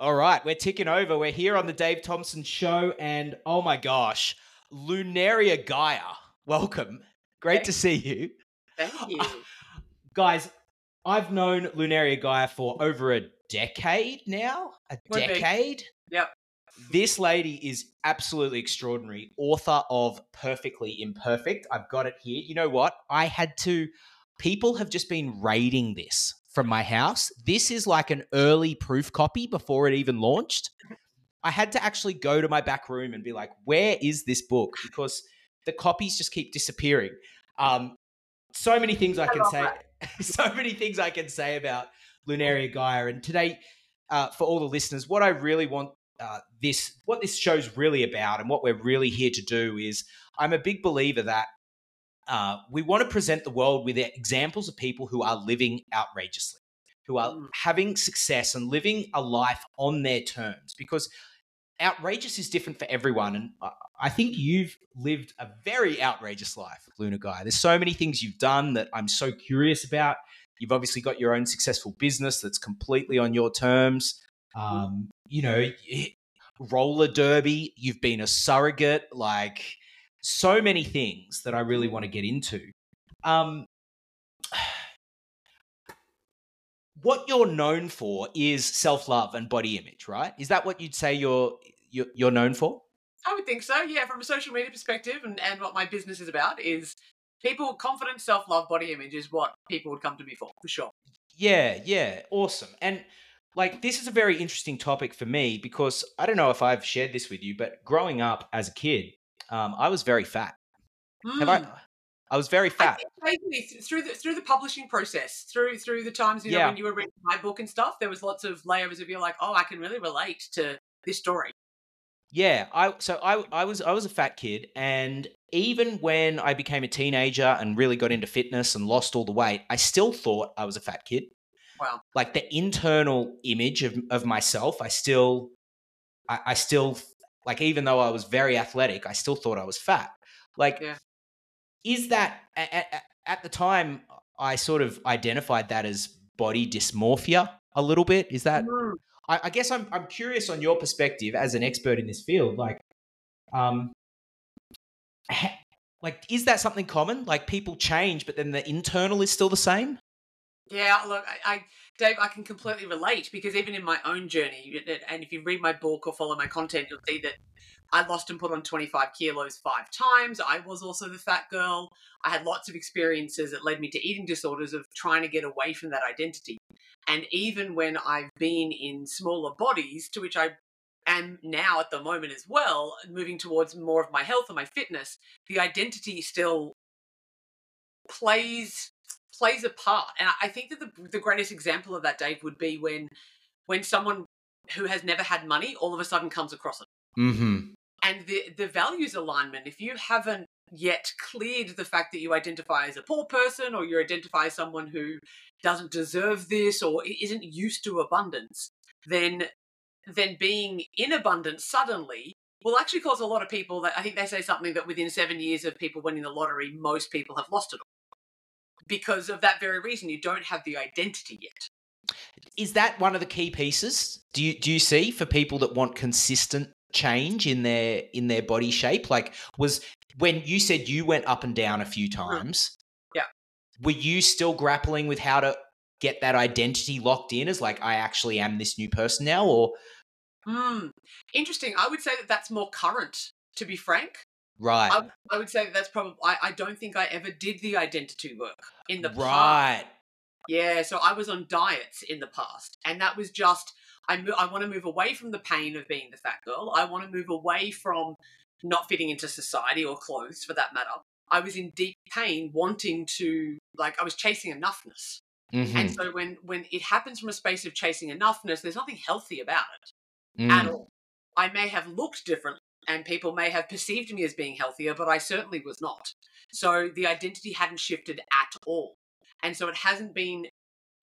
All right, we're ticking over. We're here on the Dave Thompson Show, and oh my gosh, Lunaria Gaia, welcome. Great Thank to see you. Thank you. Guys, I've known Lunaria Gaia for over a decade now. A Would be. decade? Yep. This lady is absolutely extraordinary. Author of Perfectly Imperfect. I've got it here. You know what? I had to, people have just been raiding this from my house. This is like an early proof copy before it even launched. I had to actually go to my back room and be like, where is this book? Because the copies just keep disappearing. Um, so many things I I can say. so many things I can say about Lunaria Gaia. And today, uh, for all the listeners, what I really want uh, this, what this show's really about, and what we're really here to do is, I'm a big believer that uh, we want to present the world with examples of people who are living outrageously, who are Mm. having success and living a life on their terms, because outrageous is different for everyone. And I- I think you've lived a very outrageous life, Luna Gaia. There's so many things you've done that I'm so curious about. You've obviously got your own successful business that's completely on your terms. Um, you know, roller derby, you've been a surrogate, like so many things that I really want to get into. Um, what you're known for is self-love and body image, right? Is that what you'd say you're you're, you're known for? I would think so. Yeah, from a social media perspective, and, and what my business is about is people confidence, self love, body image is what people would come to me for for sure. Yeah, yeah, awesome. And like this is a very interesting topic for me because I don't know if I've shared this with you, but growing up as a kid, um, I was very fat. Have I? Mm. I was very fat. through the through the publishing process, through through the times you know when you were reading my book and stuff, there was lots of layers of you like, oh, I can really relate to this story. Yeah, I so I I was I was a fat kid, and even when I became a teenager and really got into fitness and lost all the weight, I still thought I was a fat kid. Wow. Like the internal image of of myself, I still, I, I still like even though I was very athletic, I still thought I was fat. Like, Yeah. is that at, at the time I sort of identified that as body dysmorphia a little bit? Is that Mm. I, I guess I'm I'm curious on your perspective as an expert in this field. Like, um, ha- like is that something common? Like people change, but then the internal is still the same. Yeah, look, I, I, Dave, I can completely relate because even in my own journey, and if you read my book or follow my content, you'll see that I lost and put on 25 kilos five times. I was also the fat girl. I had lots of experiences that led me to eating disorders of trying to get away from that identity. And even when I've been in smaller bodies, to which I am now at the moment as well, moving towards more of my health and my fitness, the identity still plays plays a part. And I- think that the, the greatest example of that, Dave, would be when when someone who has never had money all of a sudden comes across it. Mm-hmm. And the the values alignment, if you haven't yet cleared the fact that you identify as a poor person or you identify as someone who doesn't deserve this or isn't used to abundance, then then being in abundance suddenly will actually cause a lot of people that I think they say something that within seven years of people winning the lottery, most people have lost it all. Because of that very reason, you don't have the identity yet. Is that one of the key pieces? Do you do you see for people that want consistent change in their in their body shape? Like was when you said you went up and down a few times. Yeah. Were you still grappling with how to get that identity locked in as like I actually am this new person now, or Hmm. Interesting. I would say that that's more current, to be frank. Right? I, I would say that that's probably, I, I don't think I ever did the identity work in the past. right. Yeah, so I was on diets in the past, and that was just I mo- I want to move away from the pain of being the fat girl. I want to move away from not fitting into society or clothes for that matter. I was in deep pain, wanting to like I was chasing enoughness, Mhm. and so when when it happens from a space of chasing enoughness, there's nothing healthy about it Mm. at all. I may have looked different, and people may have perceived me as being healthier, but I certainly was not. So the identity hadn't shifted at all. And so it hasn't been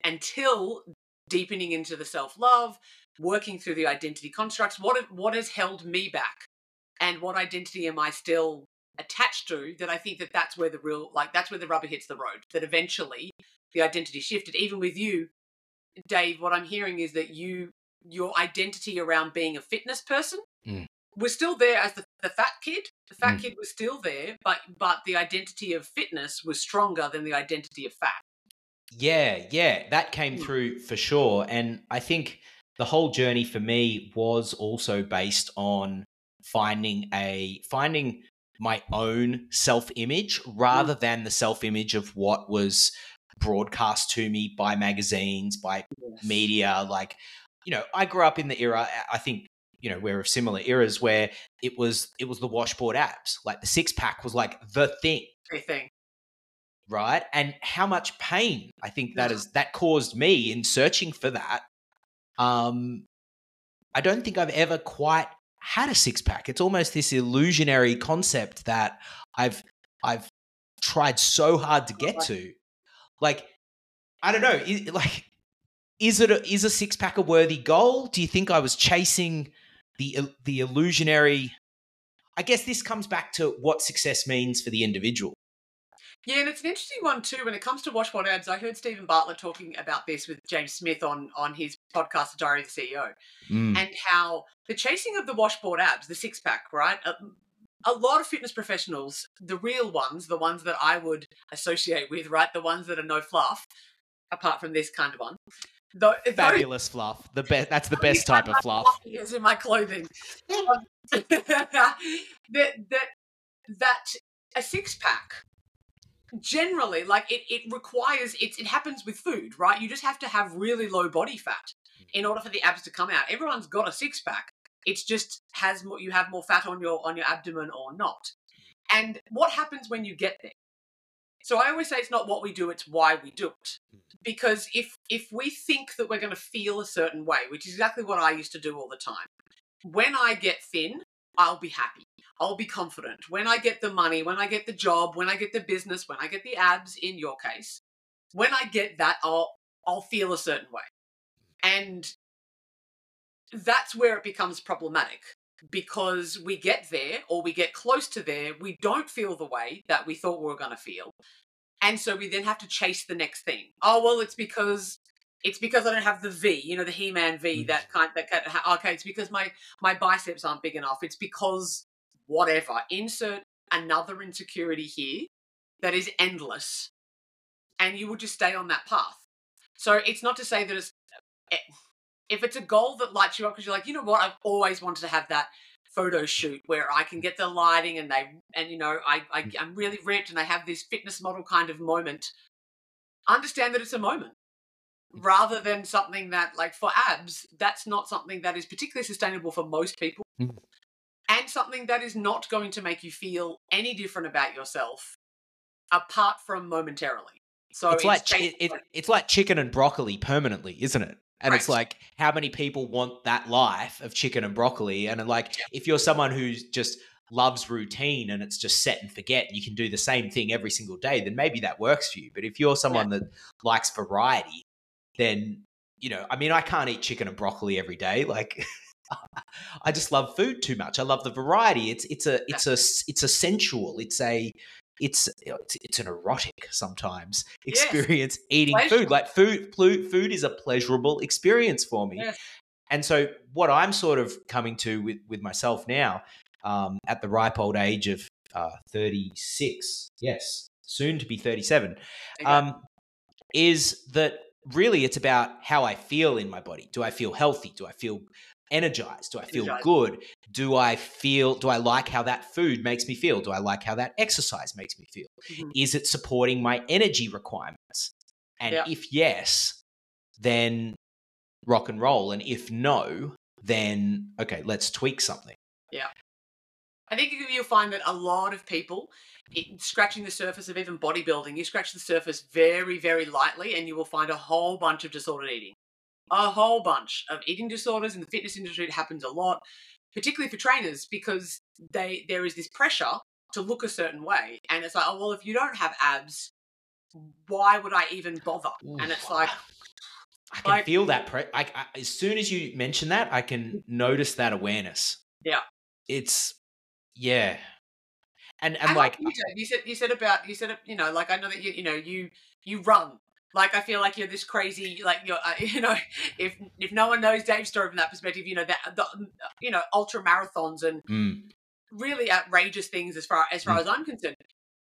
until deepening into the self love, working through the identity constructs, what, what has held me back? And what identity am I still attached to that I think that that's where the real, like, that's where the rubber hits the road. That eventually the identity shifted. Even with you, Dave, what I'm hearing is that you your identity around being a fitness person Mm. Was still there as the, the fat kid. The fat Mm. kid was still there, but but the identity of fitness was stronger than the identity of fat. Yeah, yeah, that came Mm. through for sure. And I think the whole journey for me was also based on finding a finding my own self-image rather than the self-image of what was broadcast to me by magazines, by media. Like, you know, I grew up in the era. I think you know we're of similar eras where it was it was the washboard abs. Like the six pack was like the thing, Everything. right? And how much pain I think that is that caused me in searching for that. Um, I don't think I've ever quite had a six pack. It's almost this illusionary concept that I've I've tried so hard to get to. Like, I don't know. like, is it a, is a six pack a worthy goal? Do you think I was chasing the the illusionary? I guess this comes back to what success means for the individual. Yeah, and it's an interesting one too when it comes to washboard abs. I heard Steven Bartlett talking about this with James Smith on on his podcast, The Diary of the CEO, Mm. and how the chasing of the washboard abs, the six pack, right? A, a lot of fitness professionals, the real ones, the ones that I would associate with, right? The ones that are no fluff, apart from this kind of one. Those- Fabulous fluff. The best. That's the best type of fluff. is in my clothing. Um, that that that a six pack generally like it, it requires it, it happens with food right you just have to have really low body fat in order for the abs to come out everyone's got a six pack it's just has more you have more fat on your on your abdomen or not and what happens when you get there so i always say it's not what we do it's why we do it. Hmm. Because if if we think that we're going to feel a certain way which is exactly what i used to do all the time when i get thin i'll be happy. I'll be confident. When i get the money when i get the job when i get the business when i get the abs in your case when i get that i'll i'll feel a certain way. And that's where it becomes problematic because we get there or we get close to there we don't feel the way that we thought we were going to feel and so we then have to chase the next thing oh well it's because it's because I don't have the V, you know, the He-Man V. Mm. That kind. That kind okay, it's because my my biceps aren't big enough. It's because whatever. Insert another insecurity here that is endless, and you will just stay on that path. So it's not to say that it's eh, if it's a goal that lights you up because you're like, you know what, I've always wanted to have that photo shoot where I can get the lighting and they and you know I, I I'm really ripped and I have this fitness model kind of moment. Understand that it's a moment rather than something that like for abs that's not something that is particularly sustainable for most people Mm. and something that is not going to make you feel any different about yourself apart from momentarily so it's like chi- it, it, it's like chicken and broccoli permanently, isn't it? And it's like how many people want that life of chicken and broccoli? And like if you're someone who's just loves routine and it's just set and forget, and you can do the same thing every single day, then maybe that works for you. But if you're someone that likes variety, then you know, I mean, I can't eat chicken and broccoli every day. Like, I just love food too much. I love the variety. It's it's a it's a it's a sensual. It's a it's it's, it's an erotic sometimes Yes. experience eating food. Like food, food, food is a pleasurable experience for me. Yes. And so, what I'm sort of coming to with with myself now, um, at the ripe old age of uh, 36, yes, soon to be 37, Okay. um, is that really it's about how I feel in my body. Do I feel healthy? Do I feel energized? Do I feel Energized. good? Do I feel, do I like how that food makes me feel? Do I like how that exercise makes me feel? Mhm. Is it supporting my energy requirements? And Yeah. if yes, then rock and roll. And if no, then okay, let's tweak something. Yeah. I think you- you'll find that a lot of people, it, scratching the surface of even bodybuilding, you scratch the surface very, very lightly, and you will find a whole bunch of disordered eating. A whole bunch of eating disorders in the fitness industry. It happens a lot, particularly for trainers, because they there is this pressure to look a certain way, and it's like, oh well, if you don't have abs, why would I even bother? And it's like, I can like- feel that. Pre- I, I, as soon as you mention that, I can mm. notice that awareness. Yeah. It's yeah, and and And like you, Dave, you said you said about you said you know like I know that you you know you you run Like I feel like you're this crazy, like you're, uh, you know, if if no one knows Dave's story from that perspective, you know that the, you know ultra marathons and Mm. really outrageous things as far as far Mm. as I'm concerned.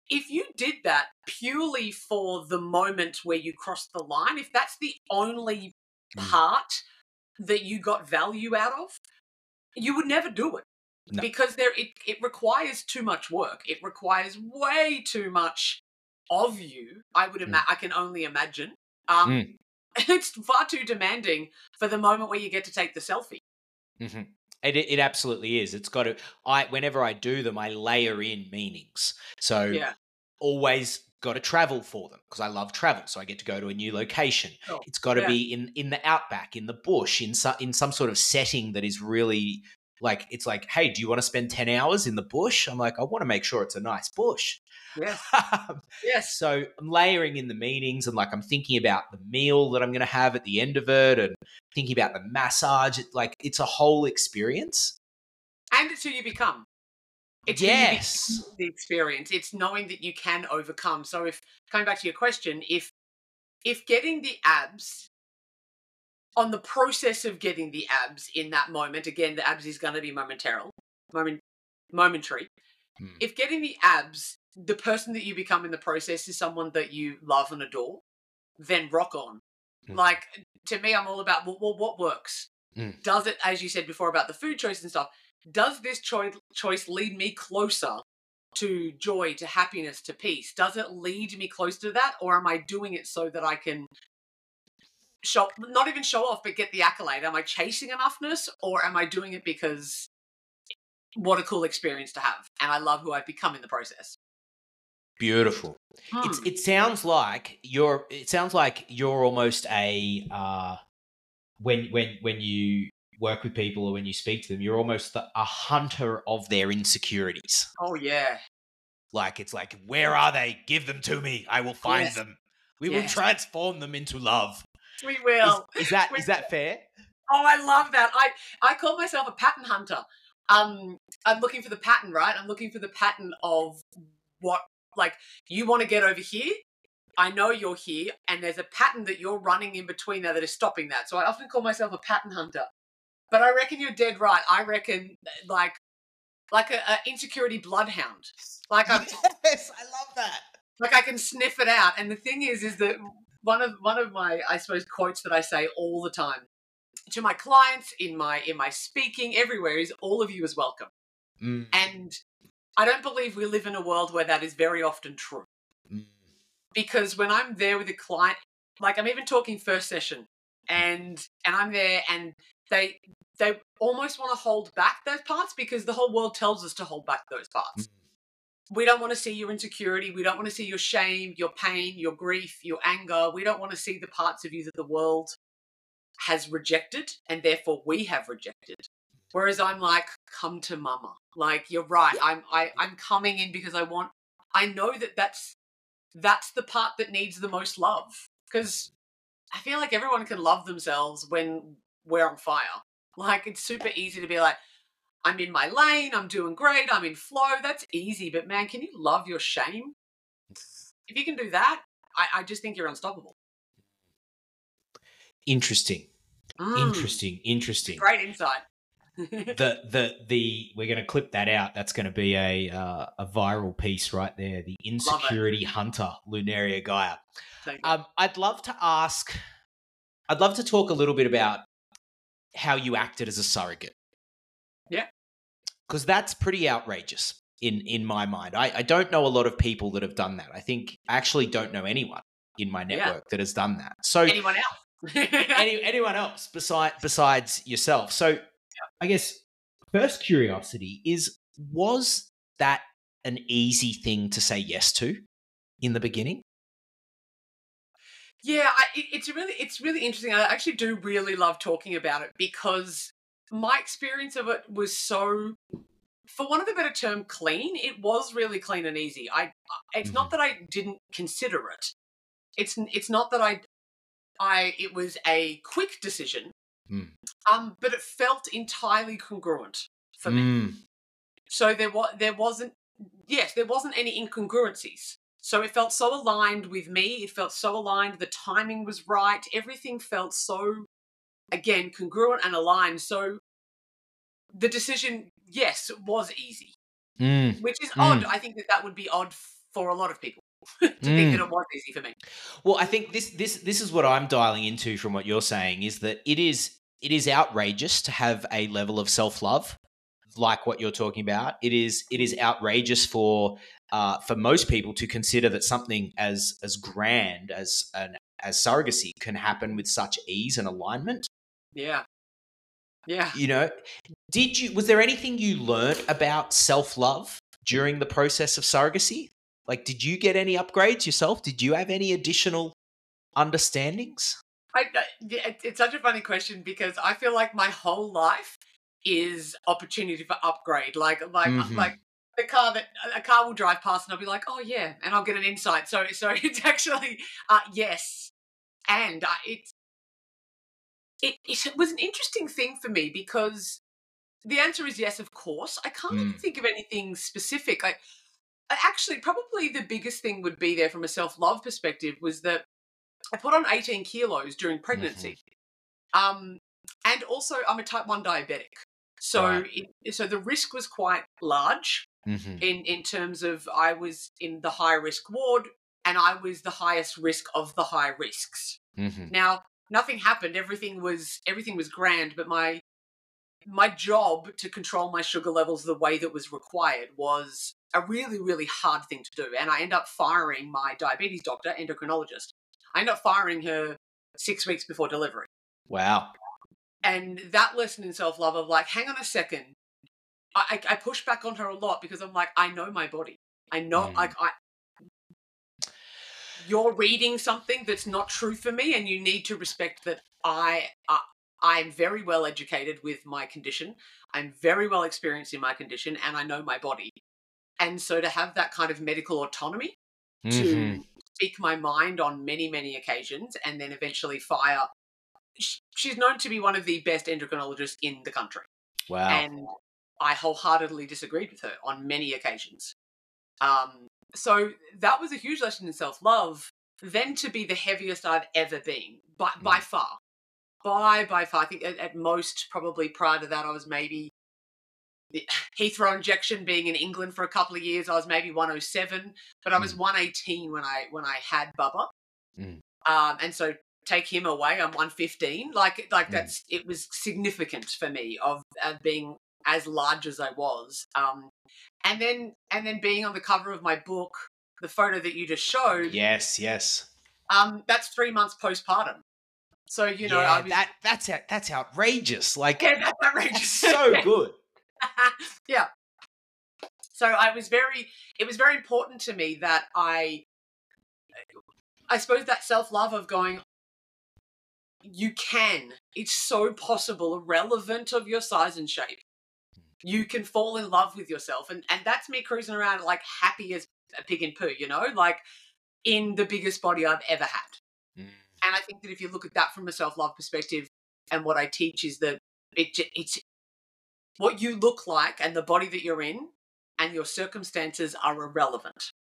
If you did that purely for the moment where you crossed the line, if that's the only Mm. part that you got value out of, you would never do it No. because there it, it requires too much work. It requires way too much of you. I would Mm. I can only imagine. Um, Mm. It's far too demanding for the moment where you get to take the selfie. hmm It, it absolutely is. It's got to. I whenever I do them, I layer in meanings. So Yeah. always got to travel for them because I love travel. So I get to go to a new location. Sure. It's got to Yeah. be in in the outback, in the bush, in some in some sort of setting that is really like it's like, hey, do you want to spend ten hours in the bush? I'm like, I want to make sure it's a nice bush. Yeah. Yes. so I'm layering in the meanings and like I'm thinking about the meal that I'm going to have at the end of it and thinking about the massage. It, like it's a whole experience. And it's who you become. It's who you become yes. the experience. It's knowing that you can overcome. So if coming back to your question, if if getting the abs on the process of getting the abs in that moment, again, the abs is going to be momentary, moment, momentary. Hmm. If getting the abs, the person that you become in the process is someone that you love and adore, then rock on. Hmm. Like to me, I'm all about well, well what works. Hmm. Does it, as you said before about the food choice and stuff, does this choice choice lead me closer to joy, to happiness, to peace? Does it lead me close to that, or am I doing it so that I can show, not even show off, but get the accolade? Am I chasing enoughness, or am I doing it because what a cool experience to have, and I love who I've become in the process? Beautiful. It's Hmm. it sounds like you're it sounds like you're almost a uh when when when you work with people or when you speak to them, you're almost the, a hunter of their insecurities. Oh yeah, Like it's like, where are they? Give them to me. I will find Yes. them. We will transform them into love. We will. is that We is that fair? Oh, I love that. I I call myself a pattern hunter. Um, I'm looking for the pattern, right? I'm looking for the pattern of what, like, you want to get over here. I know you're here, and there's a pattern that you're running in between there that is stopping that. So I often call myself a pattern hunter. But I reckon you're dead right. I reckon like like a, a insecurity bloodhound. Like I'm yes, I love that. like I can sniff it out. And the thing is, is that one of one of my I suppose quotes that I say all the time to my clients in my in my speaking everywhere is all of you is welcome. Mm, And I don't believe we live in a world where that is very often true. mm, Because when I'm there with a client, like I'm even talking first session, and and I'm there and they they almost want to hold back those parts because the whole world tells us to hold back those parts. mm. We don't want to see your insecurity. We don't want to see your shame, your pain, your grief, your anger. We don't want to see the parts of you that the world has rejected and therefore we have rejected. Whereas I'm like, come to mama. Like you're right. I'm I, I'm coming in because I want. I know that that's that's the part that needs the most love because I feel like everyone can love themselves when we're on fire. Like it's super easy to be like, I'm in my lane, I'm doing great, I'm in flow. That's easy, but man, can you love your shame? If you can do that, I, I just think you're unstoppable. Interesting. Mm, Interesting. Interesting. Great insight. the the the we're going to clip that out. That's going to be a uh, a viral piece right there. The insecurity hunter, Lunaria Gaia. Um, I'd love to ask. I'd love to talk a little bit about how you acted as a surrogate. Yeah. because that's pretty outrageous in in my mind. I, I don't know a lot of people that have done that. I think I actually don't know anyone in my Yeah. network that has done that. So Anyone else? any, anyone else beside besides yourself. So I guess first curiosity is was that an easy thing to say yes to in the beginning? Yeah, I, it, it's really it's really interesting. I actually do really love talking about it because my experience of it was so, for one of a better term, clean. It was really clean and easy. I it's not that I didn't consider it. It's it's not that I I it was a quick decision. Mm. Um, but it felt entirely congruent for me. Mm, So there was there wasn't yes there wasn't any incongruencies. So it felt so aligned with me. It felt so aligned. The timing was right. Everything felt so, again, congruent and aligned. So the decision, yes, was easy, Mm. which is Mm. odd. I think that that would be odd for a lot of people to think Mm. that it was easy for me. Well, I think this this this is what I'm dialing into from what you're saying is that it is it is outrageous to have a level of self love like what you're talking about. It is it is outrageous for uh, for most people to consider that something as as grand as an as surrogacy can happen with such ease and alignment. Yeah. Yeah. You know, did you was there anything you learned about self love during the process of surrogacy? Like, did you get any upgrades yourself? Did you have any additional understandings? I, I- yeah, it- it's such a funny question because I feel like my whole life is opportunity for upgrade. Like, like, Mhm. like the car that a car will drive past and I'll be like, oh yeah, and I'll get an insight. So, so it's actually uh, yes, and uh, it's it, it was an interesting thing for me because the answer is yes, of course. I can't even Mm. think of anything specific. I actually, probably the biggest thing would be there from a self love perspective was that I put on 18 kilos during pregnancy. Um, and also, I'm a type 1 diabetic. So, Right. it, so the risk was quite large Mm-hmm. in, in terms of I was in the high risk ward and I was the highest risk of the high risks. Mm-hmm. Now, nothing happened. Everything was everything was grand, but my my job to control my sugar levels the way that was required was a really, really hard thing to do. And I end up firing my diabetes doctor, endocrinologist. I end up firing her six weeks before delivery. Wow. And that lesson in self love of like, hang on a second. I, I push back on her a lot because I'm like, I know my body. I know, Mm. like, I. You're reading something that's not true for me, and you need to respect that I. Uh, I'm very well educated with my condition. I'm very well experienced in my condition, and I know my body. And so to have that kind of medical autonomy Mhm. to speak my mind on many, many occasions and then eventually fire. She's known to be one of the best endocrinologists in the country. Wow. And I wholeheartedly disagreed with her on many occasions. Um, so that was a huge lesson in self love. Then to be the heaviest I've ever been, by, by far. By, by far. I think at, at most, probably prior to that, I was maybe the Heathrow injection being in England for a couple of years, I was maybe 107, but I was 118 when I when I had Bubba. Mm. Um, and so take him away, I'm 115. Like like Mm. that's it was significant for me of, of being as large as I was. Um, and then and then being on the cover of my book, the photo that you just showed, yes, yes. um, that's three months postpartum. So you know, yeah, was, that that's out- that's outrageous. Like yeah, that's that's outrageous. so good. yeah. So I was very it was very important to me that I I suppose that self-love of going you can. It's so possible, relevant of your size and shape. You can fall in love with yourself. And and that's me cruising around like happy as a pig in poo, you know, like in the biggest body I've ever had. Mm. And I think that if you look at that from a self love perspective, and what I teach is that it, it's what you look like and the body that you're in and your circumstances are irrelevant.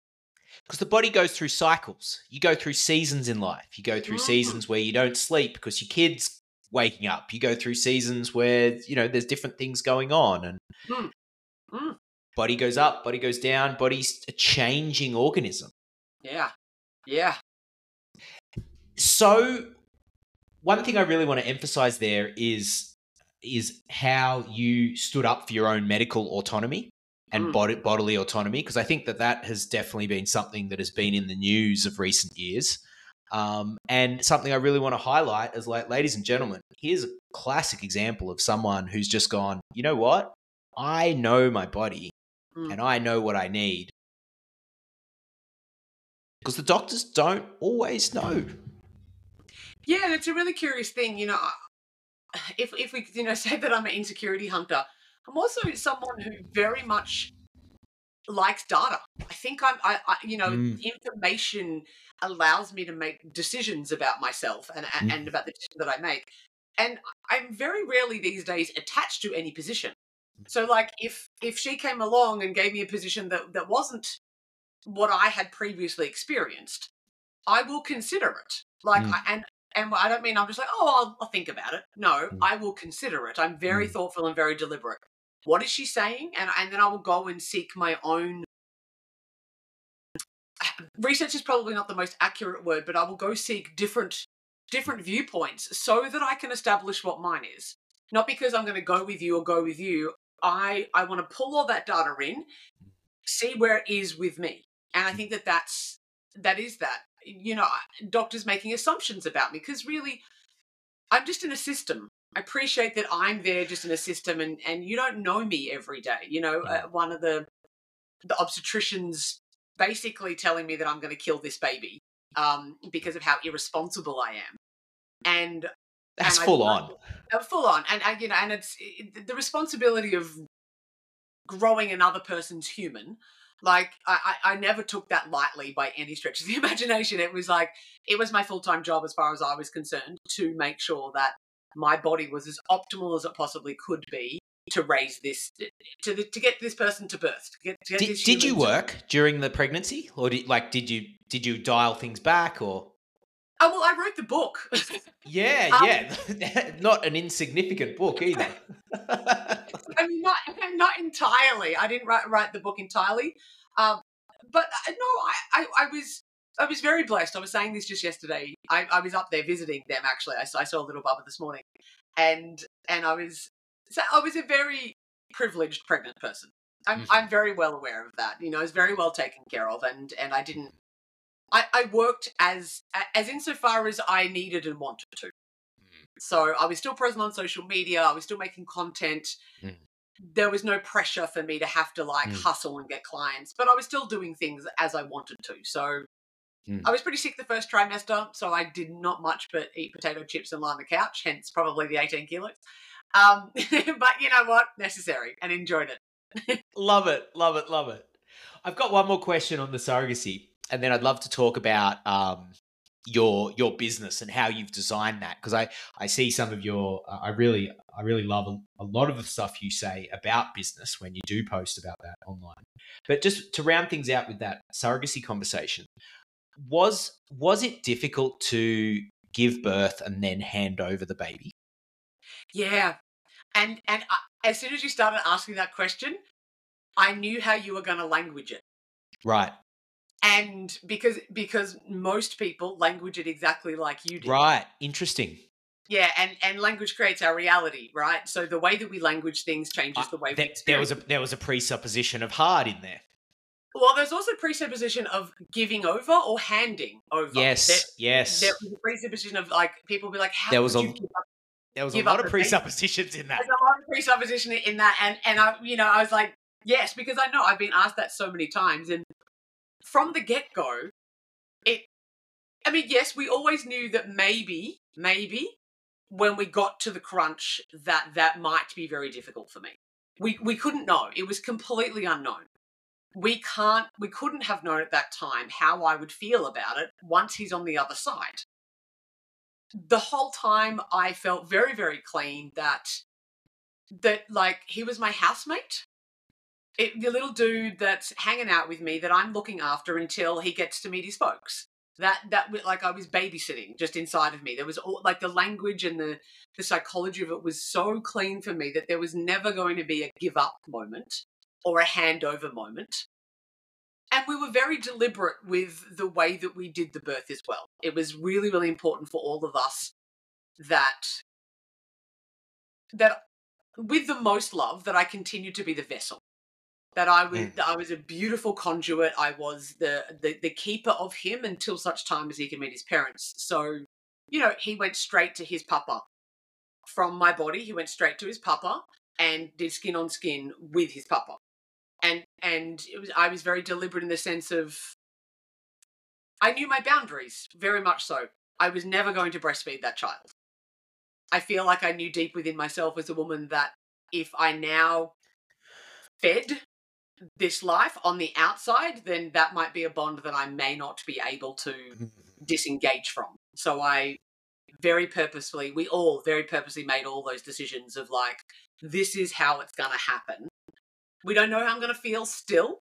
Because the body goes through cycles. You go through seasons in life. You go through Mhm. seasons where you don't sleep because your kid's waking up. You go through seasons where, you know, there's different things going on and Mm. Mm. body goes up, body goes down, body's a changing organism. Yeah. Yeah. So one thing I really want to emphasize there is is how you stood up for your own medical autonomy and Mm. bod- bodily autonomy because I think that that has definitely been something that has been in the news of recent years. Um, and something I really want to highlight is like, ladies and gentlemen, here's a classic example of someone who's just gone, you know what? I know my body Mm. and I know what I need. Because the doctors don't always know. Yeah, it's a really curious thing. You know, if if we you know say that I'm an insecurity hunter, I'm also someone who very much likes data. I think I'm I, I you know Mm. information allows me to make decisions about myself and and, Mm. and about the decisions that I make. And I'm very rarely these days attached to any position. So like if if she came along and gave me a position that that wasn't what I had previously experienced, I will consider it. Like, Mm. I, and and I don't mean I'm just like, oh, I'll, I'll think about it. No, Mm. I will consider it. I'm very Mm. thoughtful and very deliberate. What is she saying? And and then I will go and seek my own. Research is probably not the most accurate word, but I will go seek different different viewpoints so that I can establish what mine is. Not because I'm going to go with you or go with you. I I want to pull all that data in, see where it is with me, and I think that that's that is that. You know, doctors making assumptions about me because really, I'm just in a system. I appreciate that I'm there just in a system, and and you don't know me every day. You know, uh, one of the the obstetricians basically telling me that I'm going to kill this baby um, because of how irresponsible I am, and That's and full on. uh, full on. And, and you know and it's it, the responsibility of growing another person's human like I, I I never took that lightly by any stretch of the imagination. It was like it was my full-time job as far as i was concerned to make sure that my body was as optimal as it possibly could be to raise this to to get this person to birth to get, to get Did, did you work during the pregnancy, or did like did you did you dial things back, or oh well i wrote the book yeah, Um, yeah, not an insignificant book either. I mean, not not entirely. I didn't write write the book entirely, um, but uh, no, I, I I was I was very blessed. I was saying this just yesterday. I, I was up there visiting them actually. I, saw- I saw little Bubba this morning, and and I was so I was a very privileged pregnant person. I'm Mhm. I'm very well aware of that. You know, I was very well taken care of, and and I didn't. I, I worked as as insofar as I needed and wanted to. So I was still present on social media. I was still making content. Mm. There was no pressure for me to have to like Mm. hustle and get clients, but I was still doing things as I wanted to. So Mm. I was pretty sick the first trimester, so I did not much but eat potato chips and lie on the couch. Hence, probably the eighteen kilos. Um, but you know what? Necessary and enjoyed it. love it, love it, love it. I've got one more question on the surrogacy, and then I'd love to talk about um, your your business and how you've designed that because I I see some of your uh, I really I really love a, a lot of the stuff you say about business when you do post about that online. But just to round things out with that surrogacy conversation, was was it difficult to give birth and then hand over the baby? Yeah, and and I, as soon as you started asking that question, I knew how you were going to language it. Right, and because because most people language it exactly like you did right, interesting. yeah and and language creates our reality right so the way that we language things changes the way Uh, There, we there was a there was a presupposition of hard in there. well there's also presupposition of giving over or handing over Yes, there, yes. there was a presupposition of like people be like how There was a- you give up? There was a lot of presuppositions in that. there's a lot of presupposition in that and and i you know i was like yes because i know i've been asked that so many times and from the get-go it i mean yes we always knew that maybe maybe when we got to the crunch that that might be very difficult for me. We we couldn't know. It was completely unknown. We can't we couldn't have known at that time how i would feel about it once he's on the other side the whole time i felt very very clean that that like he was my housemate. It, the little dude that's hanging out with me that i'm looking after until he gets to meet his folks. That that like i was babysitting just inside of me. There was all like the language and the the psychology of it was so clean for me that there was never going to be a give up moment or a handover moment and we were very deliberate with the way that we did the birth as well it was really really important for all of us that that with the most love that I continued to be the vessel. That I was Mm. that I was a beautiful conduit. I was the, the the keeper of him until such time as he could meet his parents. So, you know, he went straight to his papa. From my body, he went straight to his papa and did skin on skin with his papa. And and it was I was very deliberate in the sense of I knew my boundaries, very much so. I was never going to breastfeed that child. I feel like I knew deep within myself as a woman that if I now fed this life on the outside, then that might be a bond that I may not be able to mm-hmm. disengage from. So I very purposefully, we all very purposely made all those decisions of like, this is how it's going to happen. We don't know how I'm going to feel still.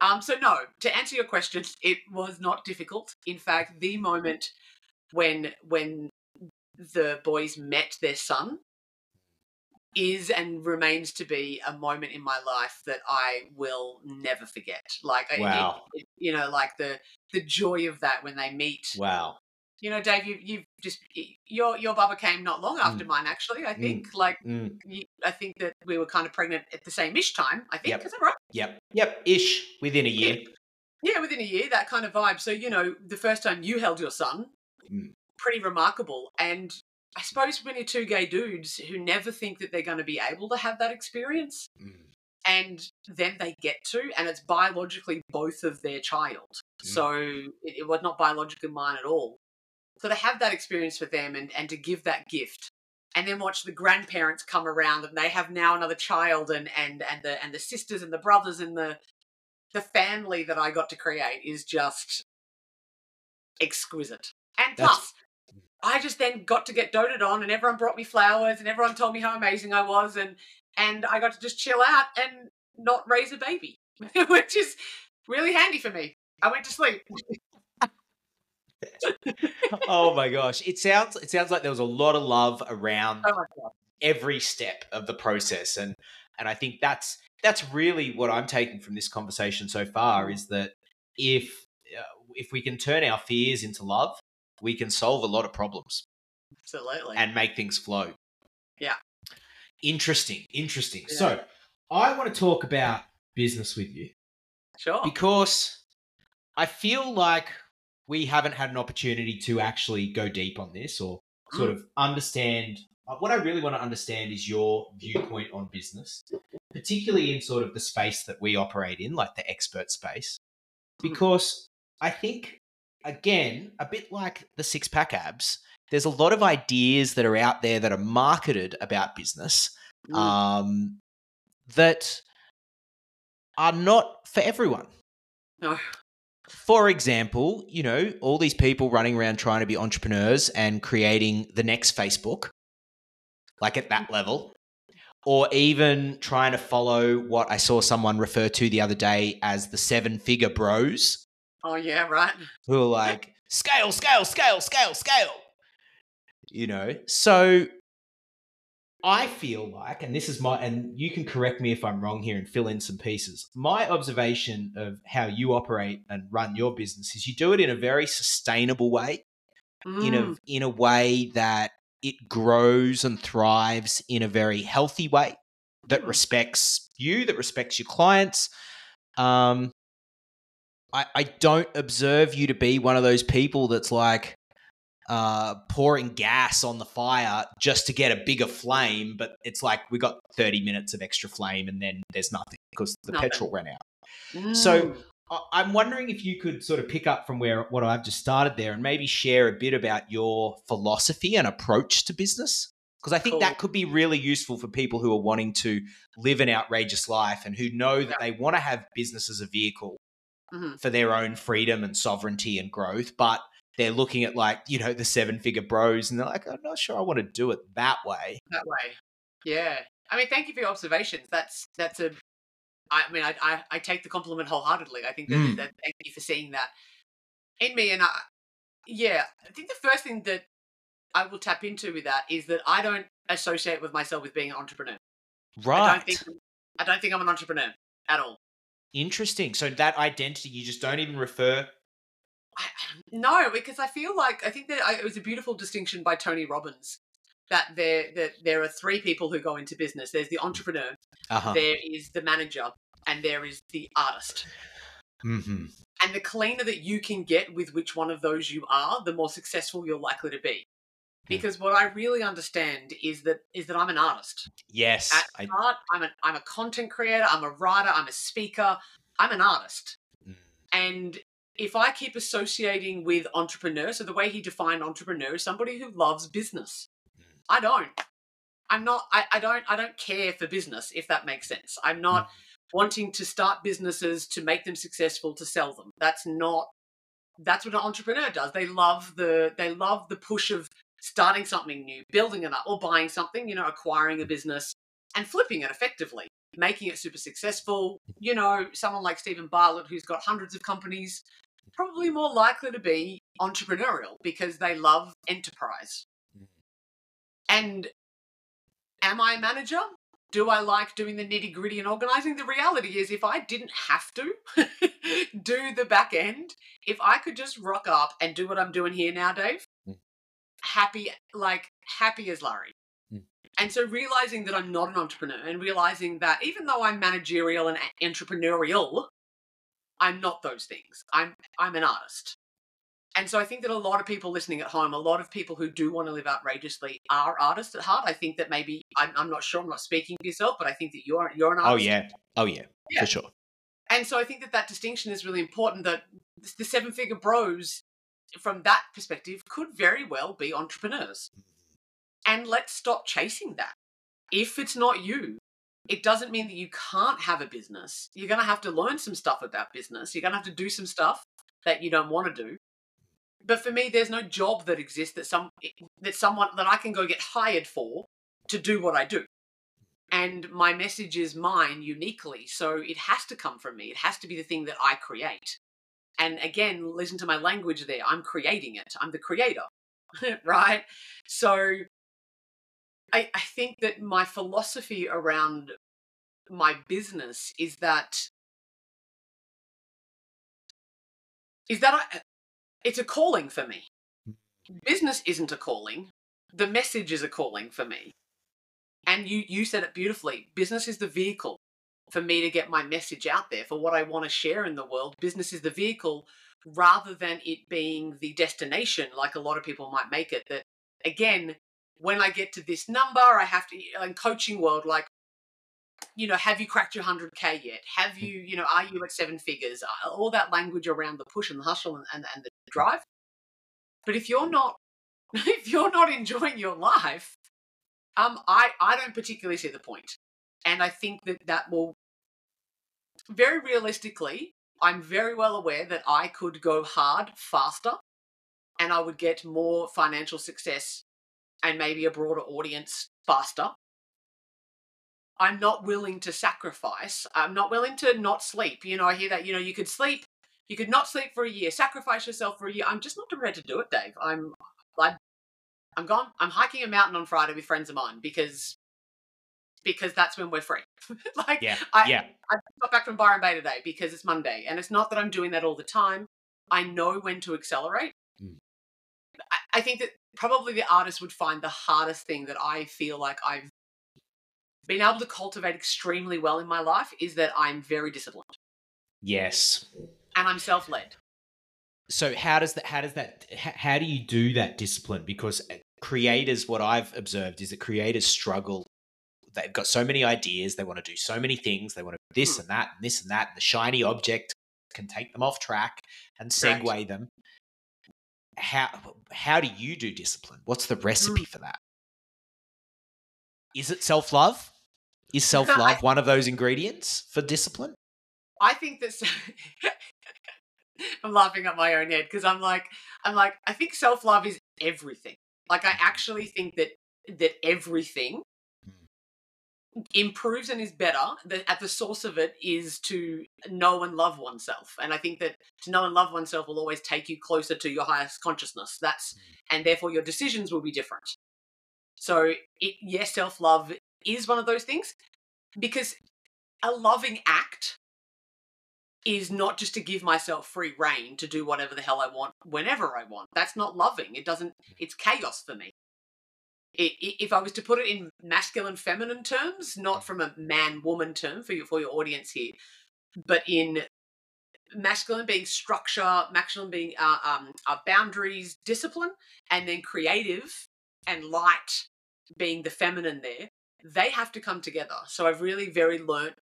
Um, so no, to answer your question, it was not difficult. In fact, the moment when when the boys met their son is and remains to be a moment in my life that I will never forget. Like, it- Wow. it- you know, like the the joy of that when they meet. Wow. You know, Dave, you you've just your your baba came not long after mine. Actually, I Mm. think. Like, Mm. you, I think that we were kind of pregnant at the same ish time. I think Yep. is that right? Yep. Yep. Ish within a year. Yeah, within a year, that kind of vibe. So, you know, the first time you held your son, Mm. pretty remarkable. And I suppose when you're two gay dudes who never think that they're going to be able to have that experience, Mm. and then they get to, and it's biologically both of their child. Mm. So it, it was not biologically mine at all. So to have that experience for them and, and to give that gift. And then watch the grandparents come around and they have now another child and, and, and the and the sisters and the brothers and the the family that I got to create is just exquisite. And That's- plus, I just then got to get doted on, and everyone brought me flowers, and everyone told me how amazing I was, and and I got to just chill out and not raise a baby, which is really handy for me. I went to sleep. oh my gosh. It sounds it sounds like there was a lot of love around Oh every step of the process and and I think that's that's really what I'm taking from this conversation so far is that if uh, if we can turn our fears into love, we can solve a lot of problems Absolutely. and make things flow. Yeah. Interesting, interesting. Yeah. So, I want to talk about business with you sure. because I feel like we haven't had an opportunity to actually go deep on this or sort of understand. uh, What I really want to understand is your viewpoint on business, particularly in sort of the space that we operate in, like the expert space, because I think, again, a bit like the six pack abs, there's a lot of ideas that are out there that are marketed about business Mm. um, that are not for everyone. no. For example, you know, all these people running around trying to be entrepreneurs and creating the next Facebook, like at that level, or even trying to follow what I saw someone refer to the other day as the seven figure bros, Oh yeah, right. who are like, scale, scale, scale, scale, scale. You know, so I feel like, and this is my, and you can correct me if I'm wrong here and fill in some pieces. My observation of how you operate and run your business is you do it in a very sustainable way, in Mm. a in a way that it grows and thrives in a very healthy way that Mm. respects you, that respects your clients. Um, I, I don't observe you to be one of those people that's like uh, pouring gas on the fire just to get a bigger flame, but it's like we got 30 minutes of extra flame and then there's nothing because the Nothing. petrol ran out. So Mm. I- I'm wondering if you could sort of pick up from where what I've just started there and maybe share a bit about your philosophy and approach to business. Because I think that could be really useful for people who are wanting to live an outrageous life and who know that they want to have business as a vehicle Mhm. for their own freedom and sovereignty and growth, but they're looking at like, you know, the seven figure bros and they're like, I'm not sure I want to do it that way. that way. Yeah. I mean, thank you for your observations. That's that's a. I mean, I I, I take the compliment wholeheartedly. I think that, Mm. that thank you for seeing that in me. And I, yeah, I think the first thing that I will tap into with that is that I don't associate with myself with being an entrepreneur. Right. I don't think I don't think I'm an entrepreneur at all. Interesting. So that identity, you just don't even refer. No, because I feel like I think that I, it was a beautiful distinction by Tony Robbins that there that there are three people who go into business. There's the entrepreneur, Uh-huh. there is the manager, and there is the artist. hmm And the cleaner that you can get with which one of those you are, the more successful you're likely to be. Because what I really understand is that is that I'm an artist. Yes. At I, heart, I'm a I'm a content creator. I'm a writer. I'm a speaker. I'm an artist. Mm. And if I keep associating with entrepreneur, so the way he defined entrepreneur is somebody who loves business. Mm. I don't. I'm not. I, I don't. I don't care for business. If that makes sense. I'm not wanting to start businesses to make them successful to sell them. That's not. That's what an entrepreneur does. They love the. They love the push of starting something new, building it up, or buying something. You know, acquiring a business. and flipping it effectively, making it super successful. You know, someone like Steven Bartlett, who's got hundreds of companies, probably more likely to be entrepreneurial because they love enterprise. Mm. And am I a manager? Do I like doing the nitty gritty and organizing? The reality is, if I didn't have to do the back end, if I could just rock up and do what I'm doing here now, Dave, mm. happy, like happy as Larry. Mm. And so realizing that I'm not an entrepreneur and realizing that even though I'm managerial and entrepreneurial, I'm not those things. I'm I'm an artist. And so I think that a lot of people listening at home, a lot of people who do want to live outrageously are artists at heart. I think that maybe I'm, I'm not sure. I'm not speaking for yourself, but I think that you're you're an oh, artist. Oh yeah, oh yeah, yeah. for sure. And so I think that that distinction is really important. That the seven figure bros, from that perspective, could very well be entrepreneurs. Mm-hmm. And let's stop chasing that. If it's not you, it doesn't mean that you can't have a business. You're going to have to learn some stuff about business. You're going to have to do some stuff that you don't want to do but for me, there's no job that exists that some that someone that I can go get hired for to do what I do. And my message is mine uniquely, so it has to come from me. It has to be the thing that I create. And again, listen to my language there. I'm creating it. I'm the creator, right? So I, I think that my philosophy around my business is that is that I, it's a calling for me. Mm. Business isn't a calling. The message is a calling for me. And you you said it beautifully. Business is the vehicle for me to get my message out there for what I want to share in the world. Business is the vehicle rather than it being the destination like a lot of people might make it that again when I get to this number I have to in coaching world like you know, have you cracked your 100K yet? Have mm. you, you know, are you at seven figures? Uh, all that language around the push and the hustle and, and, and the drive. But if you're not, if you're not enjoying your life, um, I, I don't particularly see the point. And I think that that will, very realistically, I'm very well aware that I could go hard faster and I would get more financial success and maybe a broader audience faster I'm not willing to sacrifice. I'm not willing to not sleep. You know, I hear that, you know, you could sleep, you could not sleep for a year, sacrifice yourself for a year. I'm just not prepared to do it, Dave. I'm like I'm gone. I'm hiking a mountain on Friday with friends of mine because because that's when we're free. like yeah, I, yeah. I got back from Byron Bay today because it's Monday. And it's not that I'm doing that all the time. I know when to accelerate. Mm. I, I think that probably the artist would find the hardest thing that I feel like I've been able to cultivate extremely well in my life is that I'm very disciplined. Yes. And I'm self-led. So how does that how does that how do you do that discipline because creators what I've observed is that creators struggle they've got so many ideas, they want to do so many things, they want to do this mm. and that and this and that. And the shiny object can take them off track and segue them. How how do you do discipline? What's the recipe mm. for that? Is it self love? Is self love one of those ingredients for discipline? I think that. I'm laughing at my own head because I'm like, I'm like, I think self love is everything. Like, I actually think that that everything hmm. improves and is better. That at the source of it is to know and love oneself, and I think that to know and love oneself will always take you closer to your highest consciousness. That's hmm. and therefore your decisions will be different. So, it, yes, self love is one of those things because a loving act is not just to give myself free rein to do whatever the hell I want whenever I want. That's not loving. It doesn't, it's chaos for me. It, if I was to put it in masculine feminine terms, not from a man woman term for your, for your audience here, but in masculine being structure, masculine being uh, um, uh, boundaries, discipline, and then creative and light being the feminine there, they have to come together. So I've really very learned,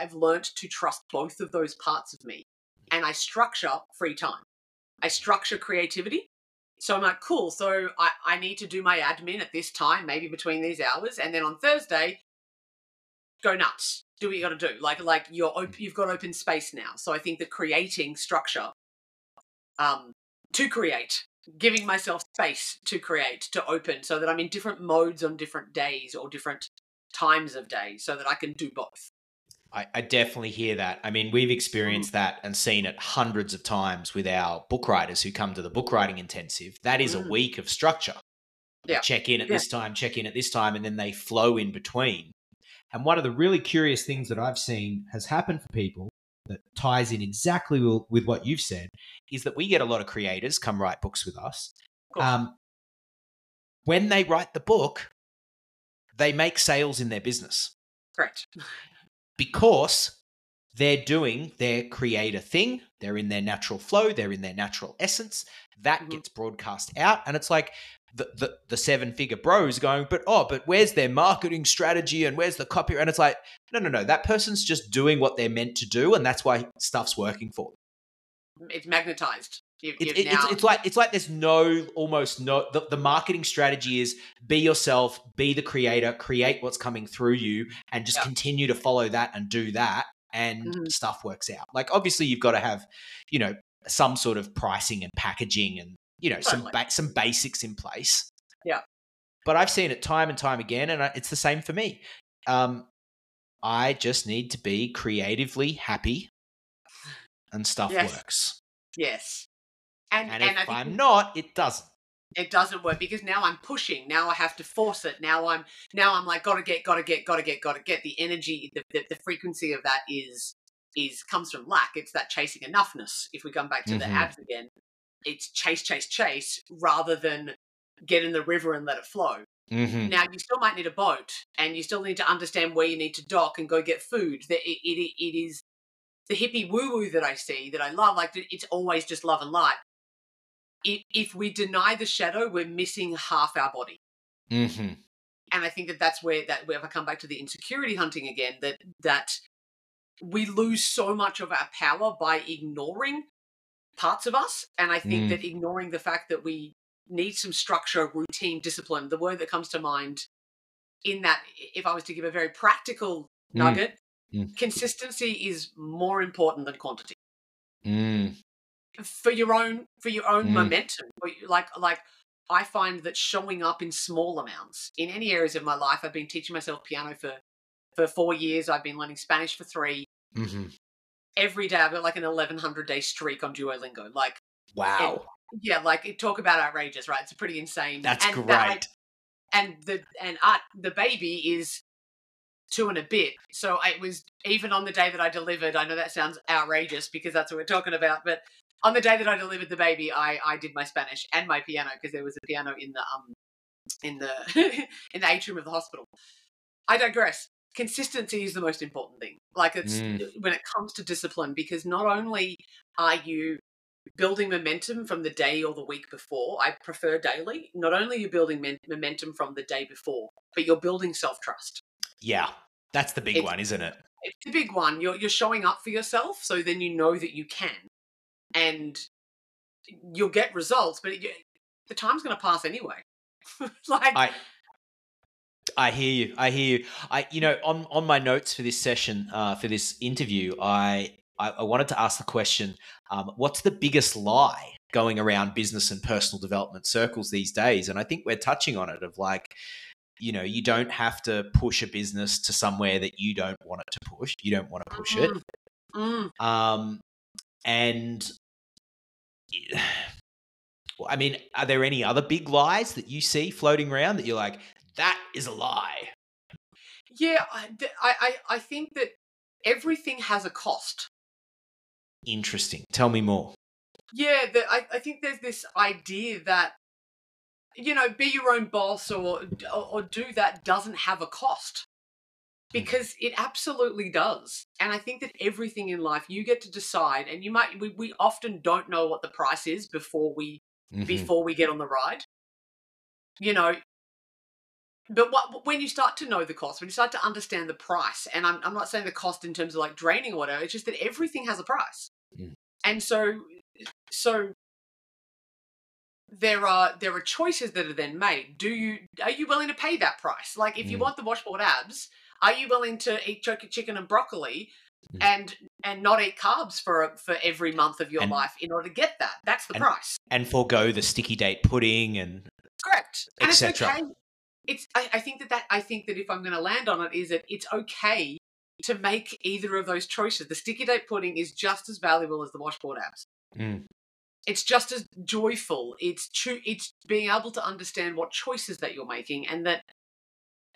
I've learned to trust both of those parts of me. And I structure free time. I structure creativity. So I'm like, cool. So I, I need to do my admin at this time, maybe between these hours. And then on Thursday, go nuts. Do what you got to do. Like, like you're op- you've got open space now. So I think that creating structure um, to create giving myself space to create, to open, so that I'm in different modes on different days or different times of day so that I can do both. I, I definitely hear that. I mean, we've experienced that and seen it hundreds of times with our book writers who come to the book writing intensive. That is Mm. a week of structure. Yeah. Check in at Yeah. this time, check in at this time, and then they flow in between. And one of the really curious things that I've seen has happened for people that ties in exactly with what you've said is that we get a lot of creators come write books with us. Um, when they write the book, they make sales in their business Correct. because they're doing their creator thing. They're in their natural flow. They're in their natural essence. That Mhm. gets broadcast out, and it's like the, the the seven figure bros going, but oh, but where's their marketing strategy and where's the copy? And it's like, no, no, no. That person's just doing what they're meant to do, and that's why stuff's working for them. It's magnetized. You've, It, you've it- now, it's, it's like it's like there's no almost no the, the marketing strategy is be yourself, be the creator, create what's coming through you, and just Yeah. continue to follow that and do that, and Mhm. stuff works out. Like obviously you've got to have, you know, some sort of pricing and packaging and you know some ba- some basics in place. Yeah. But I've seen it time and time again, and I, it's the same for me. Um, I just need to be creatively happy, and stuff Yes. works. yes. And, And, and, if I'm not, it doesn't. it doesn't work because now I'm pushing. Now I have to force it. Now I'm now I'm like gotta get, gotta get, gotta get, gotta get. The energy, the, the, the frequency of that is is comes from lack. It's that chasing enoughness. If we come back to the Mhm. abs again, it's chase, chase, chase rather than get in the river and let it flow. Mm-hmm. Now you still might need a boat, and you still need to understand where you need to dock and go get food. That it, it, it is the hippie woo woo that I see that I love. Like it's always just love and light. If if we deny the shadow, we're missing half our body, Mm-hmm. and I think that that's where that where if I come back to the insecurity hunting again, that that we lose so much of our power by ignoring parts of us, and I think Mm. that ignoring the fact that we need some structure, routine, discipline. The word that comes to mind in that, if I was to give a very practical Mm. nugget, Mm. consistency is more important than quantity Mm. for your own for your own Mm. momentum. Like like I find that showing up in small amounts in any areas of my life. I've been teaching myself piano for for four years. I've been learning Spanish for three. Mm-hmm. Every day I've got like an eleven hundred day streak on Duolingo. Like Wow, yeah, like talk about outrageous, right? It's pretty insane. that's And great. that- and the and art the baby is two and a bit. So it was even on the day that I delivered. I know that sounds outrageous because that's what we're talking about, but on the day that I delivered the baby, I I did my Spanish and my piano because there was a piano in the um in the in the atrium of the hospital. I digress. Consistency is the most important thing. Like it's Mm. when it comes to discipline because not only are you building momentum from the day or the week before. I prefer daily. Not only are you building men- momentum from the day before, but you're building self trust. yeah, that's the big It's- one, isn't it? It's the big one. You're you're showing up for yourself, so then you know that you can, and you'll get results. But it, the time's going to pass anyway. like I I hear you. I hear you. I you know on on my notes for this session uh, for this interview, I, I I wanted to ask the question: um, What's the biggest lie going around business and personal development circles these days? And I think we're touching on it of like. You know, you don't have to push a business to somewhere that you don't want it to push. You don't want to push it. Mm, mm. Um, and I mean, are there any other big lies that you see floating around that you're like, that is a lie? yeah, I, I I think that everything has a cost. Interesting. Tell me more. Yeah, the, I, I think there's this idea that you know, be your own boss or, or or do that doesn't have a cost because it absolutely does. And I think that everything in life you get to decide, and you might we, we often don't know what the price is before we Mhm. before we get on the ride. You know, but what when you start to know the cost, when you start to understand the price, and I'm I'm not saying the cost in terms of like draining or whatever, it's just that everything has a price. Mm. And so so there are there are choices that are then made. Do you are you willing to pay that price? Like if you Mm. want the washboard abs, are you willing to eat turkey chicken and broccoli Mm. and and not eat carbs for for every month of your And- life in order to get that? That's the and- price. And forego the sticky date pudding and Correct. And it's etc. okay. It's I, I think that that I think that if I'm going to land on it, is that it's okay to make either of those choices. The sticky date pudding is just as valuable as the washboard apps. Mm. It's just as joyful. It's true. It's being able to understand what choices that you're making, and that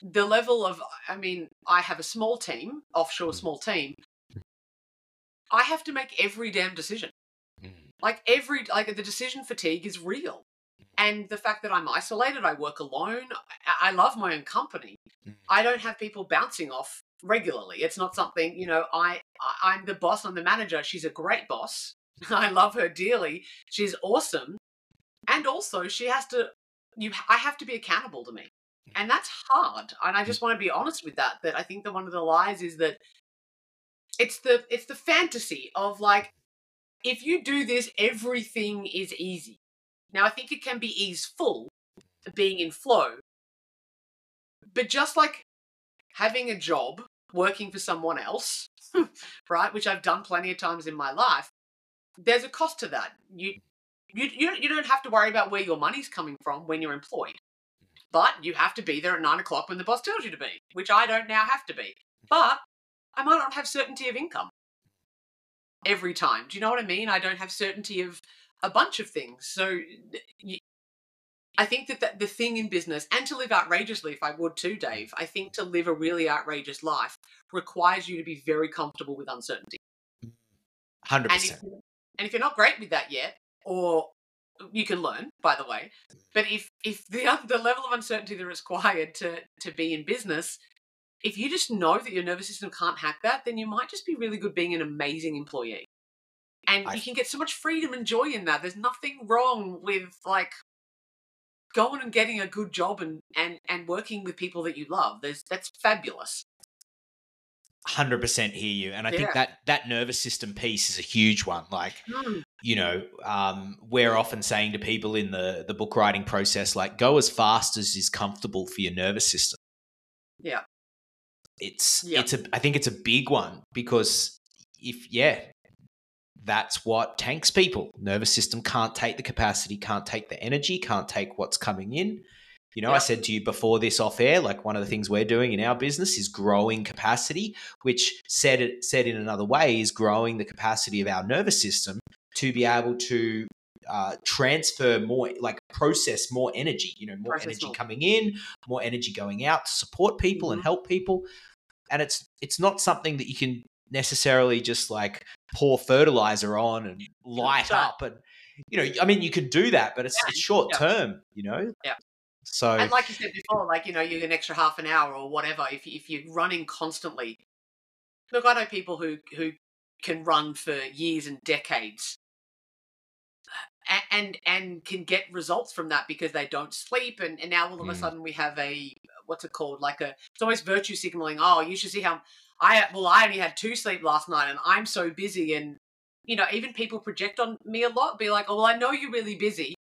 the level of. I mean, I have a small team, offshore Mm. small team. I have to make every damn decision. Mm. Like every like the decision fatigue is real. And the fact that I'm isolated, I work alone, I, love my own company. Mm. I don't have people bouncing off regularly. It's not something, you know, I, I I'm the boss, I'm the manager. She's a great boss. I love her dearly. She's awesome. And also she has to you I have to be accountable to me. And that's hard. And I just want to be honest with that that I think that one of the lies is that it's the it's the fantasy of like if you do this everything is easy now i think it can be easeful being in flow but just like having a job working for someone else right which i've done plenty of times in my life there's a cost to that you you you don't, have to worry about where your money's coming from when you're employed but you have to be there at nine o'clock when the boss tells you to be which i don't now have to be but I might not have certainty of income every time. Do you know what I mean? I don't have certainty of a bunch of things. So you, I think that, that the thing in business, and to live outrageously, if I would too, mm. Dave, I think to live a really outrageous life requires you to be very comfortable with uncertainty. Mm. Hundred And if, percent. and if you're not great with that yet, or you can learn, by the way, but if if the the level of uncertainty that is required to to be in business if you just know that your nervous system can't hack that, then you might just be really good being an amazing employee. And I- you can get so much freedom and joy in that. There's nothing wrong with like going and getting a good job and and and working with people that you love. There's that's fabulous. Hundred percent hear you, and I think that that nervous system piece is a huge one. Like Mm, you know, um, we're often saying to people in the the book writing process, like go as fast as is comfortable for your nervous system. Yeah. It's Yeah. it's a I think it's a big one because if yeah, that's what tanks people. Nervous system can't take the capacity, can't take the energy, can't take what's coming in. You know, I said to you before this off air, like one of the things we're doing in our business is growing capacity, which said it said in another way is growing the capacity of our nervous system to be able to uh, transfer more, like process more energy. You know, more Process energy more. coming in, more energy going out to support people and Mhm. help people. And it's it's not something that you can necessarily just like pour fertilizer on and light Right. up and you know i mean you could do that but it's, Yeah, it's short yeah. term you know Yeah. so And like you said before, like you know, you get an extra half an hour or whatever if if you're running constantly. Look, I know people who who can run for years and decades, and and can get results from that because they don't sleep, and, and now all of a Mm. sudden we have a what's it called? Like a it's almost virtue signaling. Oh, you should see how I well I only had two sleep last night, and I'm so busy, and you know even people project on me a lot, be like, oh well, I know you're really busy,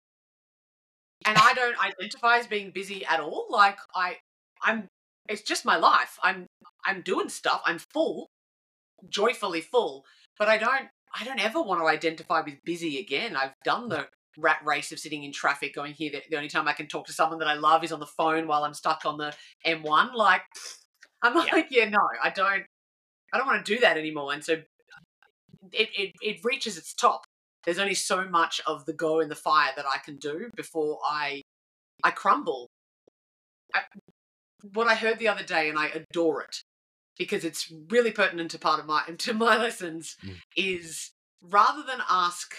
and I don't identify as being busy at all. Like I, I'm. It's just my life. I'm. I'm doing stuff. I'm full, joyfully full. But I don't. I don't ever want to identify with busy again. I've done the rat race of sitting in traffic, going here. The, the only time I can talk to someone that I love is on the phone while I'm stuck on the M1. Like, I'm Yeah. like, yeah, no, I don't. I don't want to do that anymore. And so, it it it reaches its top there's only so much of the go in the fire that I can do before I I crumble. I, what I heard the other day, and I adore it because it's really pertinent to part of my to my lessons, Mm. is rather than ask,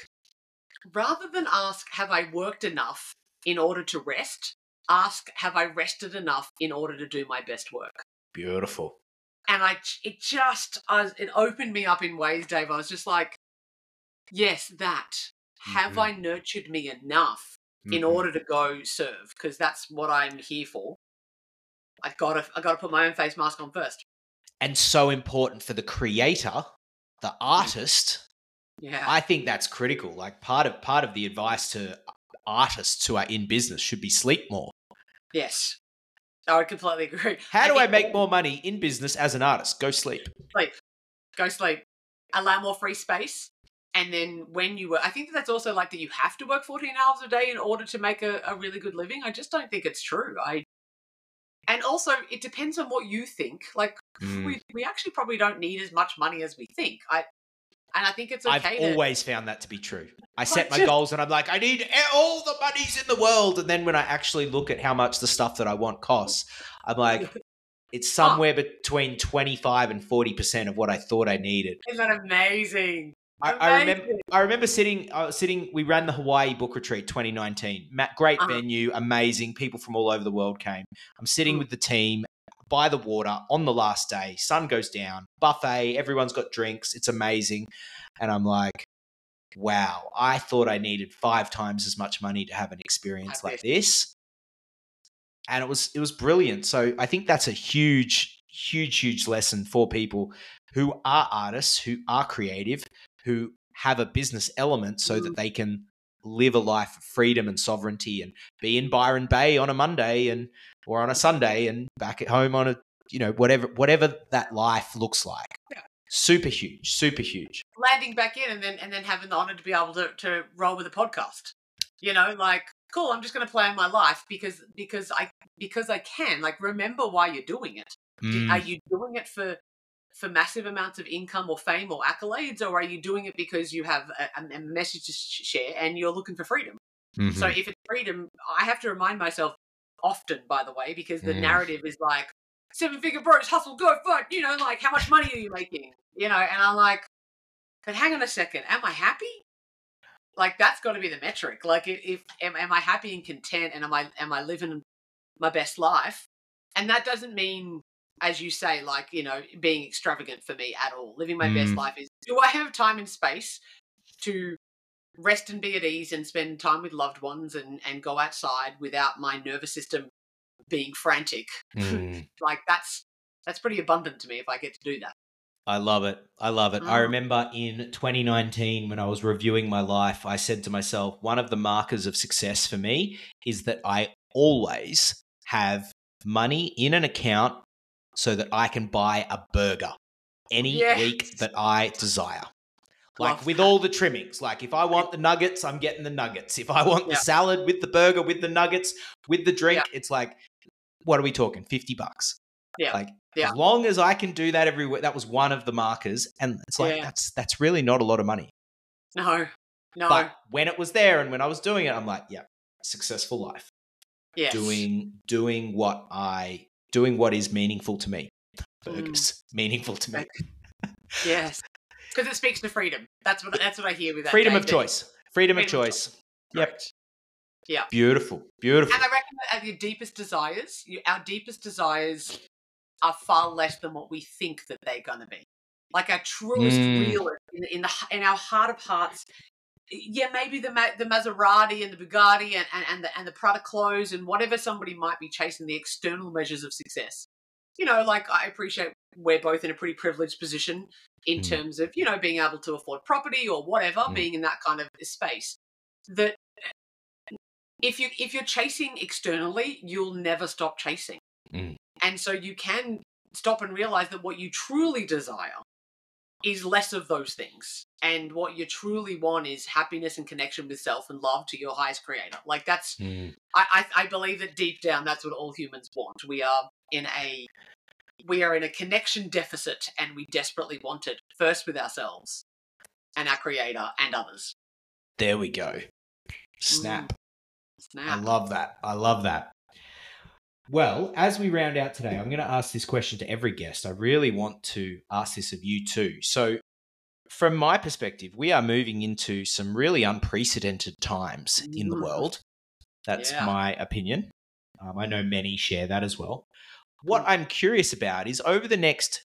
rather than ask, have I worked enough in order to rest? Ask, have I rested enough in order to do my best work? Beautiful and I it just I, it opened me up in ways, Dave. I was just like, yes, that have Mhm. I nurtured me enough in Mhm. order to go serve because that's what I'm here for. I gotta I gotta put my own face mask on first. and so important for the creator the artist Yeah, i think that's critical like part of part of the advice to artists who are in business should be sleep more yes, I would completely agree. how do i make more money in business as an artist go sleep sleep? Go sleep. Allow more free space. And then when you work, I think that that's also like that you have to work 14 hours a day in order to make a, a really good living. I just don't think it's true. I and also it depends on what you think. Like Mm. we we actually probably don't need as much money as we think. I and I think it's okay I've to always found that to be true. I set my just- goals and I'm like, I need all the monies in the world. And then when I actually look at how much the stuff that I want costs, I'm like, it's somewhere between 25 and 40% of what I thought I needed. Isn't that amazing? I, I remember I remember sitting I was sitting we ran the Hawaii book retreat 2019. Ma- Great Uh-huh. venue, amazing. People from all over the world came. I'm sitting Mm. with the team by the water on the last day. Sun goes down, buffet, everyone's got drinks. It's amazing. And I'm like, wow, I thought I needed five times as much money to have an experience like this. And it was it was brilliant. So I think that's a huge, huge, huge lesson for people who are artists, who are creative, who have a business element so that mm. they can live a life of freedom and sovereignty and be in Byron Bay on a Monday and or on a Sunday and back at home on a you know whatever whatever that life looks like. Yeah. Super huge, super huge. landing back in and then and then having the honor to be able to, to roll with a podcast you know like cool i'm just going to plan my life because because i because i can like remember why you're doing it Mm. are you doing it for for massive amounts of income or fame or accolades or are you doing it because you have a, a- message to share and you're looking for freedom? Mm-hmm. so if it's freedom i have to remind myself often by the way because the Mm. narrative is like seven figure bros hustle go fight you know like how much money are you making? You know and i'm like but hang on a second am i happy? Like that's got to be the metric. Like if, if am, am i happy and content and am i am i living my best life? And that doesn't mean as you say like you know being extravagant for me at all living my best Mm. life is do i have time and space to rest and be at ease and spend time with loved ones and and go outside without my nervous system being frantic Mm. like that's that's pretty abundant to me if i get to do that I love it. I love it. I Mm. remember in 2019 when I was reviewing my life, I said to myself, one of the markers of success for me is that I always have money in an account so that I can buy a burger any Yes. week that I desire. Like Love with that. all the trimmings. Like if I want the nuggets, I'm getting the nuggets. If I want the salad with the burger, with the nuggets, with the drink, it's like, what are we talking? 50 bucks. Yeah. Like Yeah. as long as I can do that every week, that was one of the markers. And it's like, Yeah. that's that's really not a lot of money. no no But when it was there and when I was doing it, I'm like, yeah, successful life. yes Doing doing what I doing what is meaningful to me. Mm. Burgers. Meaningful to me. yes because it speaks to freedom that's what that's what i hear with that Freedom Dave, of choice. Freedom of Freedom of choice. Yep. Correct. Beautiful. Beautiful. And I reckon that our- your deepest desires, our deepest desires are far less than what we think that they're going to be. Like our truest, Mm. realest, in, in, the, in our heart of hearts, yeah, maybe the the Maserati and the Bugatti and, and, and the and the Prada clothes and whatever somebody might be chasing the external measures of success. You know, like I appreciate we're both in a pretty privileged position in Mm. terms of you know being able to afford property or whatever, Mm. being in that kind of space. That if you if you're chasing externally, you'll never stop chasing. Mm. And so you can stop and realize that what you truly desire is less of those things. And what you truly want is happiness and connection with self and love to your highest creator. Like that's Mm. I, I, I believe that deep down that's what all humans want. We are in a we are in a connection deficit and we desperately want it first with ourselves and our creator and others. There we go. Snap. I Snap. love that. I love that. Well, as we round out today, I'm going to ask this question to every guest. I really want to ask this of you too. So, from my perspective, we are moving into some really unprecedented times in the Mm. world. That's Yeah. my opinion. Um, I know many share that as well. What I'm curious about is over the next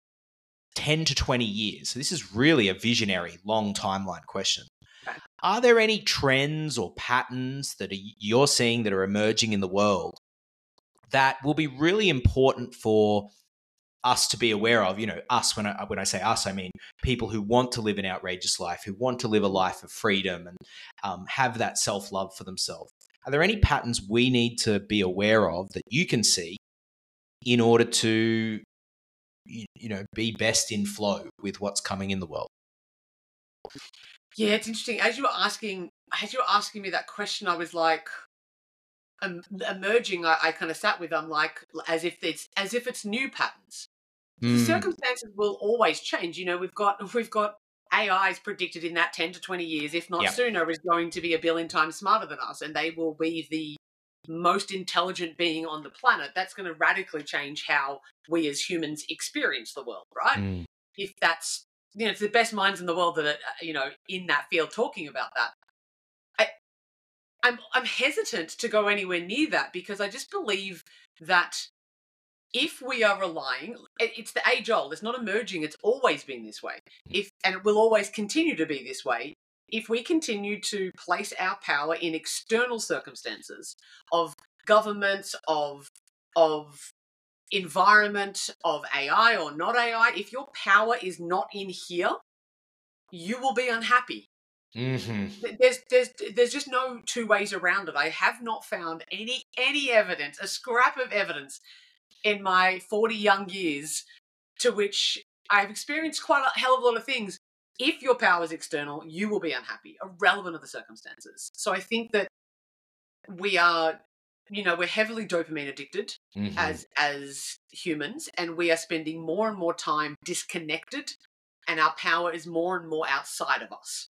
10 to 20 years, so this is really a visionary, long timeline question. Are there any trends or patterns that are, you're seeing that are emerging in the world that will be really important for us to be aware of? You know, us when I when I say us, I mean people who want to live an outrageous life, who want to live a life of freedom and um, have that self love for themselves. Are there any patterns we need to be aware of that you can see in order to you, you know be best in flow with what's coming in the world? Yeah, it's interesting. As you were asking, as you were asking me that question, I was like, um, emerging, I, I kind of sat with. I'm like, as if it's as if it's new patterns. The Mm. circumstances will always change. You know, we've got we've got AIs predicted in that 10 to 20 years, if not Yep. sooner, is going to be a billion times smarter than us, and they will be the most intelligent being on the planet. That's going to radically change how we as humans experience the world, right? Mm. If that's you know, it's the best minds in the world that are uh, you know in that field talking about that. I'm I'm hesitant to go anywhere near that because I just believe that if we are relying it's the age old it's not emerging it's always been this way. If and it will always continue to be this way if we continue to place our power in external circumstances of governments of of environment of ai or not ai if your power is not in here you will be unhappy Mhm. There's there's there's just no two ways around it. I have not found any any evidence, a scrap of evidence in my 40 young years to which I've experienced quite a hell of a lot of things. If your power is external, you will be unhappy, irrelevant of the circumstances. So I think that we are, you know, we're heavily dopamine addicted Mhm. as as humans and we are spending more and more time disconnected and our power is more and more outside of us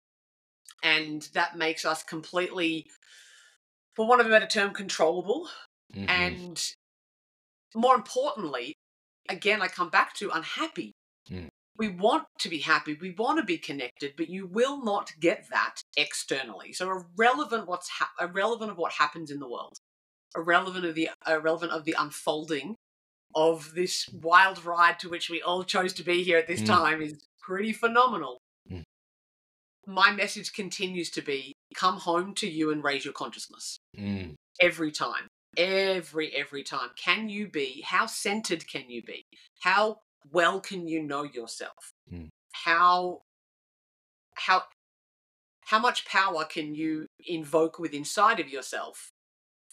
and that makes us completely for want of a better term controllable Mhm. and more importantly again i come back to unhappy Mm. we want to be happy we want to be connected but you will not get that externally so irrelevant what's ha- irrelevant of what happens in the world irrelevant of the irrelevant of the unfolding of this wild ride to which we all chose to be here at this Mm. time is pretty phenomenal. My message continues to be come home to you and raise your consciousness. Mm. every time. Every every time. Can you be? How centered can you be? How well can you know yourself? Mm. how how how much power can you invoke with inside of yourself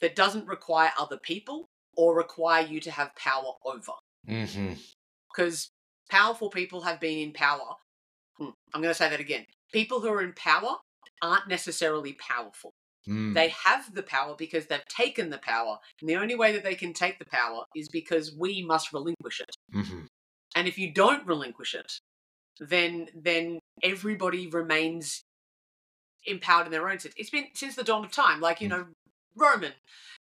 that doesn't require other people or require you to have power over? Because powerful people have been in power. Hmm, i'm going to say that again people who are in power aren't necessarily powerful Mm. they have the power because they've taken the power. And the only way that they can take the power is because we must relinquish it. Mhm. And if you don't relinquish it, then then everybody remains empowered in their own sense. It's been since the dawn of time, like you Mm. know, Roman,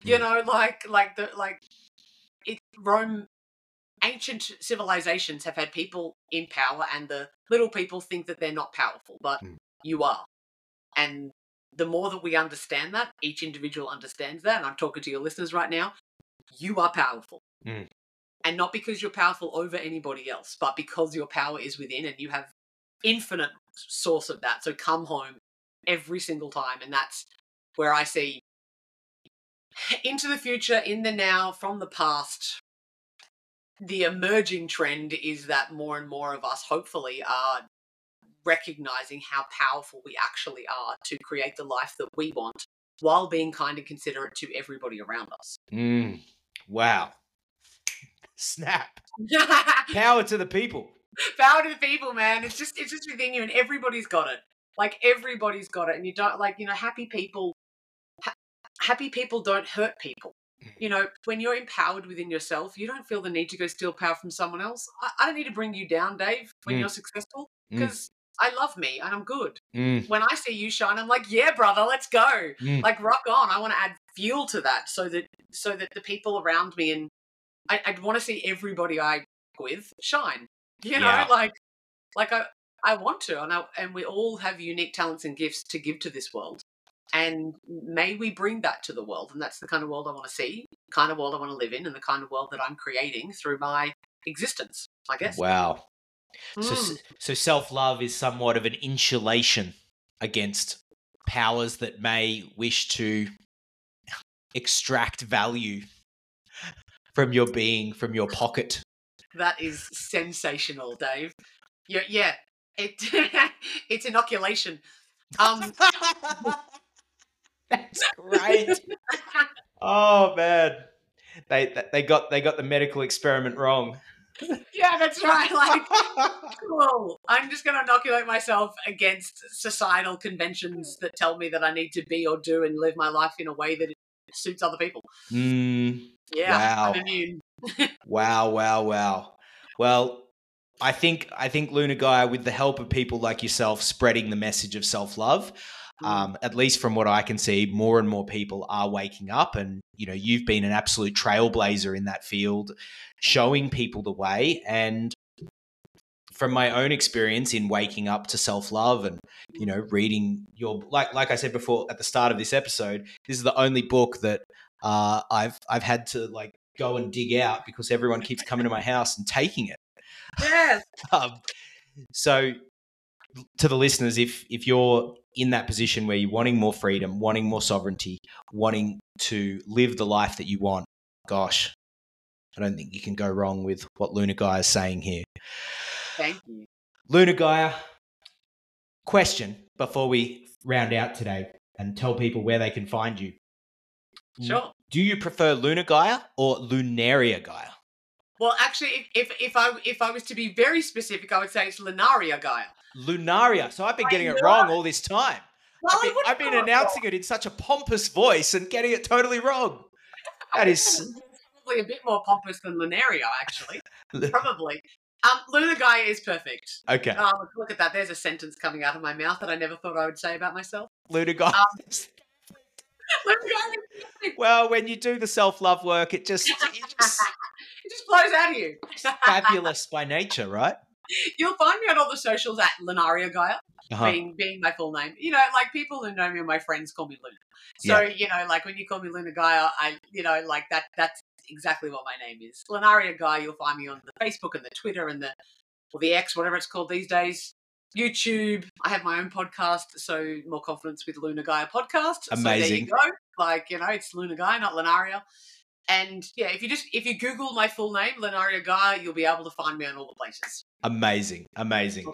you Mm. know, like like the like it Rome ancient civilizations have had people in power and the little people think that they're not powerful, but Mm. you are. And the more that we understand that, each individual understands that, and I'm talking to your listeners right now, you are powerful. Mm. And not because you're powerful over anybody else, but because your power is within and you have infinite source of that. So come home every single time. And that's where I see into the future, in the now, from the past. The emerging trend is that more and more of us, hopefully, are recognizing how powerful we actually are to create the life that we want while being kind and considerate to everybody around us. Mm. Wow. Snap. Power to the people. Power to the people, man. It's just it's just within you and everybody's got it. Like everybody's got it. And you don't like, you know, happy people ha- happy people don't hurt people. You know, when you're empowered within yourself, you don't feel the need to go steal power from someone else. I, I don't need to bring you down, Dave, when Mm. you're successful, Mm. because I love me and I'm good. Mm. when I see you shine, I'm like, yeah, brother, let's go. Mm. Like rock on. I want to add fuel to that so that so that the people around me and I, I'd want to see everybody I with shine. You know, Yeah. like like I I want to, and I, and we all have unique talents and gifts to give to this world. And may we bring that to the world, and that's the kind of world I want to see, the kind of world I want to live in, and the kind of world that I'm creating through my existence. I guess. Wow. So, Mm. so self love is somewhat of an insulation against powers that may wish to extract value from your being, from your pocket. That is sensational, Dave. Yeah, yeah. It it's inoculation. Um That's great. oh man, they they got they got the medical experiment wrong. yeah, that's right. Like cool. I'm just gonna inoculate myself against societal conventions that tell me that I need to be or do and live my life in a way that suits other people. Mm, Yeah, Wow. I'm immune. wow, wow, wow. Well, I think I think Luna Gaia, with the help of people like yourself, spreading the message of self love. Um, at least from what I can see, more and more people are waking up, and you know you've been an absolute trailblazer in that field, showing people the way. And from my own experience in waking up to self love, and you know reading your like like I said before at the start of this episode, this is the only book that uh, I've I've had to like go and dig out because everyone keeps coming to my house and taking it. Yes. Um, so, to the listeners, if if you're in that position where you're wanting more freedom, wanting more sovereignty, wanting to live the life that you want, gosh, I don't think you can go wrong with what Luna Gaia is saying here. Thank you. Luna Gaia, question before we round out today and tell people where they can find you. Sure. Do you prefer Luna Gaia or Lunaria Gaia? Well, actually, if, if if I if I was to be very specific, I would say it's Lunaria Gaia. Lunaria. So I've been getting it wrong all this time. Well, I've been, I've been announcing it in such a pompous voice and getting it totally wrong. That is probably a bit more pompous than Lunaria, actually. Probably. Um, Luna Gaia is perfect. okay. Um, look at that. There's a sentence coming out of my mouth that I never thought I would say about myself. Luna Gaia. Um, Luna Gaia is perfect. well, when you do the self love work, it just, it just it just flows out of you. fabulous by nature, right? You'll find me on all the socials at Lunaria Gaia, Uh-huh. being being my full name. You know, like people who know me and my friends call me Luna. So you know, like when you call me Luna Gaia, I you know like that. That's exactly what my name is. Lunaria Gaia. You'll find me on the Facebook and the Twitter and the or the X, whatever it's called these days. YouTube. I have my own podcast, so more confidence with Luna Gaia podcast. So there Amazing. you go. Like you know, it's Luna Gaia, not Lunaria. And yeah, if you just if you Google my full name, Lunaria Gaia, you'll be able to find me on all the places. Amazing, amazing.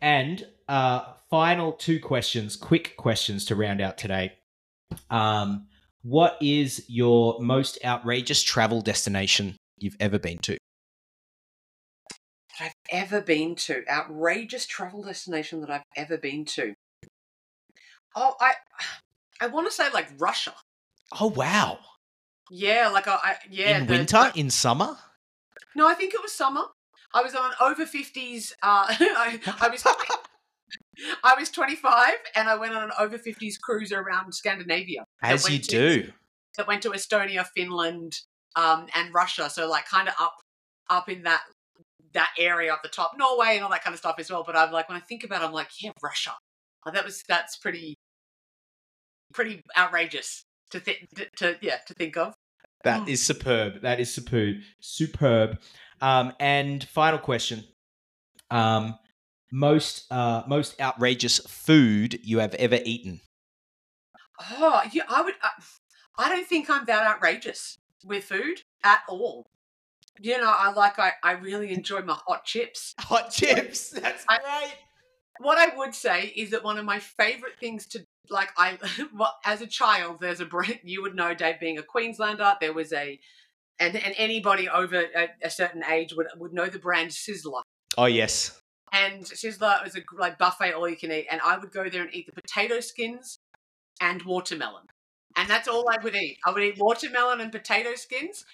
And uh, final two questions, quick questions to round out today. Um, what is your most outrageous travel destination you've ever been to? that I've ever been to. Outrageous travel destination that I've ever been to. Oh, I I want to say like Russia. Oh wow! Yeah, like I, I yeah. in the- winter, in summer. no, I think it was summer. I was on over fifties. Uh, I, I was I was twenty five, and I went on an over fifties cruise around Scandinavia. As you to- do. that went to Estonia, Finland, um, and Russia. So like kind of up up in that that area up the top, Norway and all that kind of stuff as well. But I'm like when I think about it, I'm like, yeah, Russia. Like, that was that's pretty pretty outrageous to think to, yeah to think of. That Mm. superb. That is superb. Superb. Um, and final question. Um, most uh, most outrageous food you have ever eaten. Oh, yeah, I would. I, I don't think I'm that outrageous with food at all. You know, I like I, I really enjoy my hot chips. Hot chips. That's I- great. what I would say is that one of my favorite things to like I well, as a child there's a brand you would know Dave being a Queenslander there was a and and anybody over a, a certain age would would know the brand Sizzler. Oh yes. and Sizzler was a like buffet all you can eat and I would go there and eat the potato skins and watermelon. And that's all I would eat. I would eat watermelon and potato skins.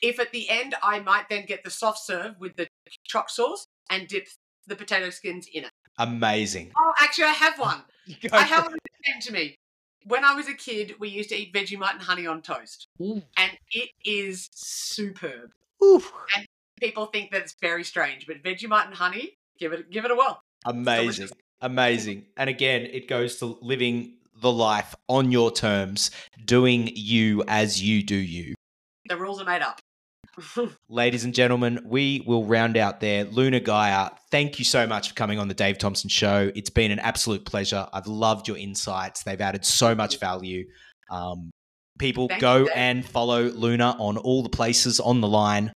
If at the end I might then get the soft serve with the choc sauce and dip the potato skins in it. Amazing. oh actually I have one. I have one that came to me. When I was a kid, we used to eat Vegemite and honey on toast, Ooh. and it is superb. Ooh. People think that it's very strange, but Vegemite and honey, give it give it a whirl. Amazing. Amazing. And again, it goes to living the life on your terms, doing you as you do you. The rules are made up. Ladies and gentlemen, we will round out there. Luna Gaia, thank you so much for coming on the Dave Thompson Show. It's been an absolute pleasure. I've loved your insights. They've added so much value. Um, people, Thank go you, and follow Luna on all the places on the line.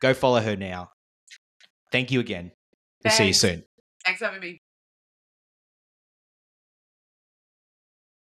Go follow her now. Thank you again. We'll see you soon. Thanks for having me.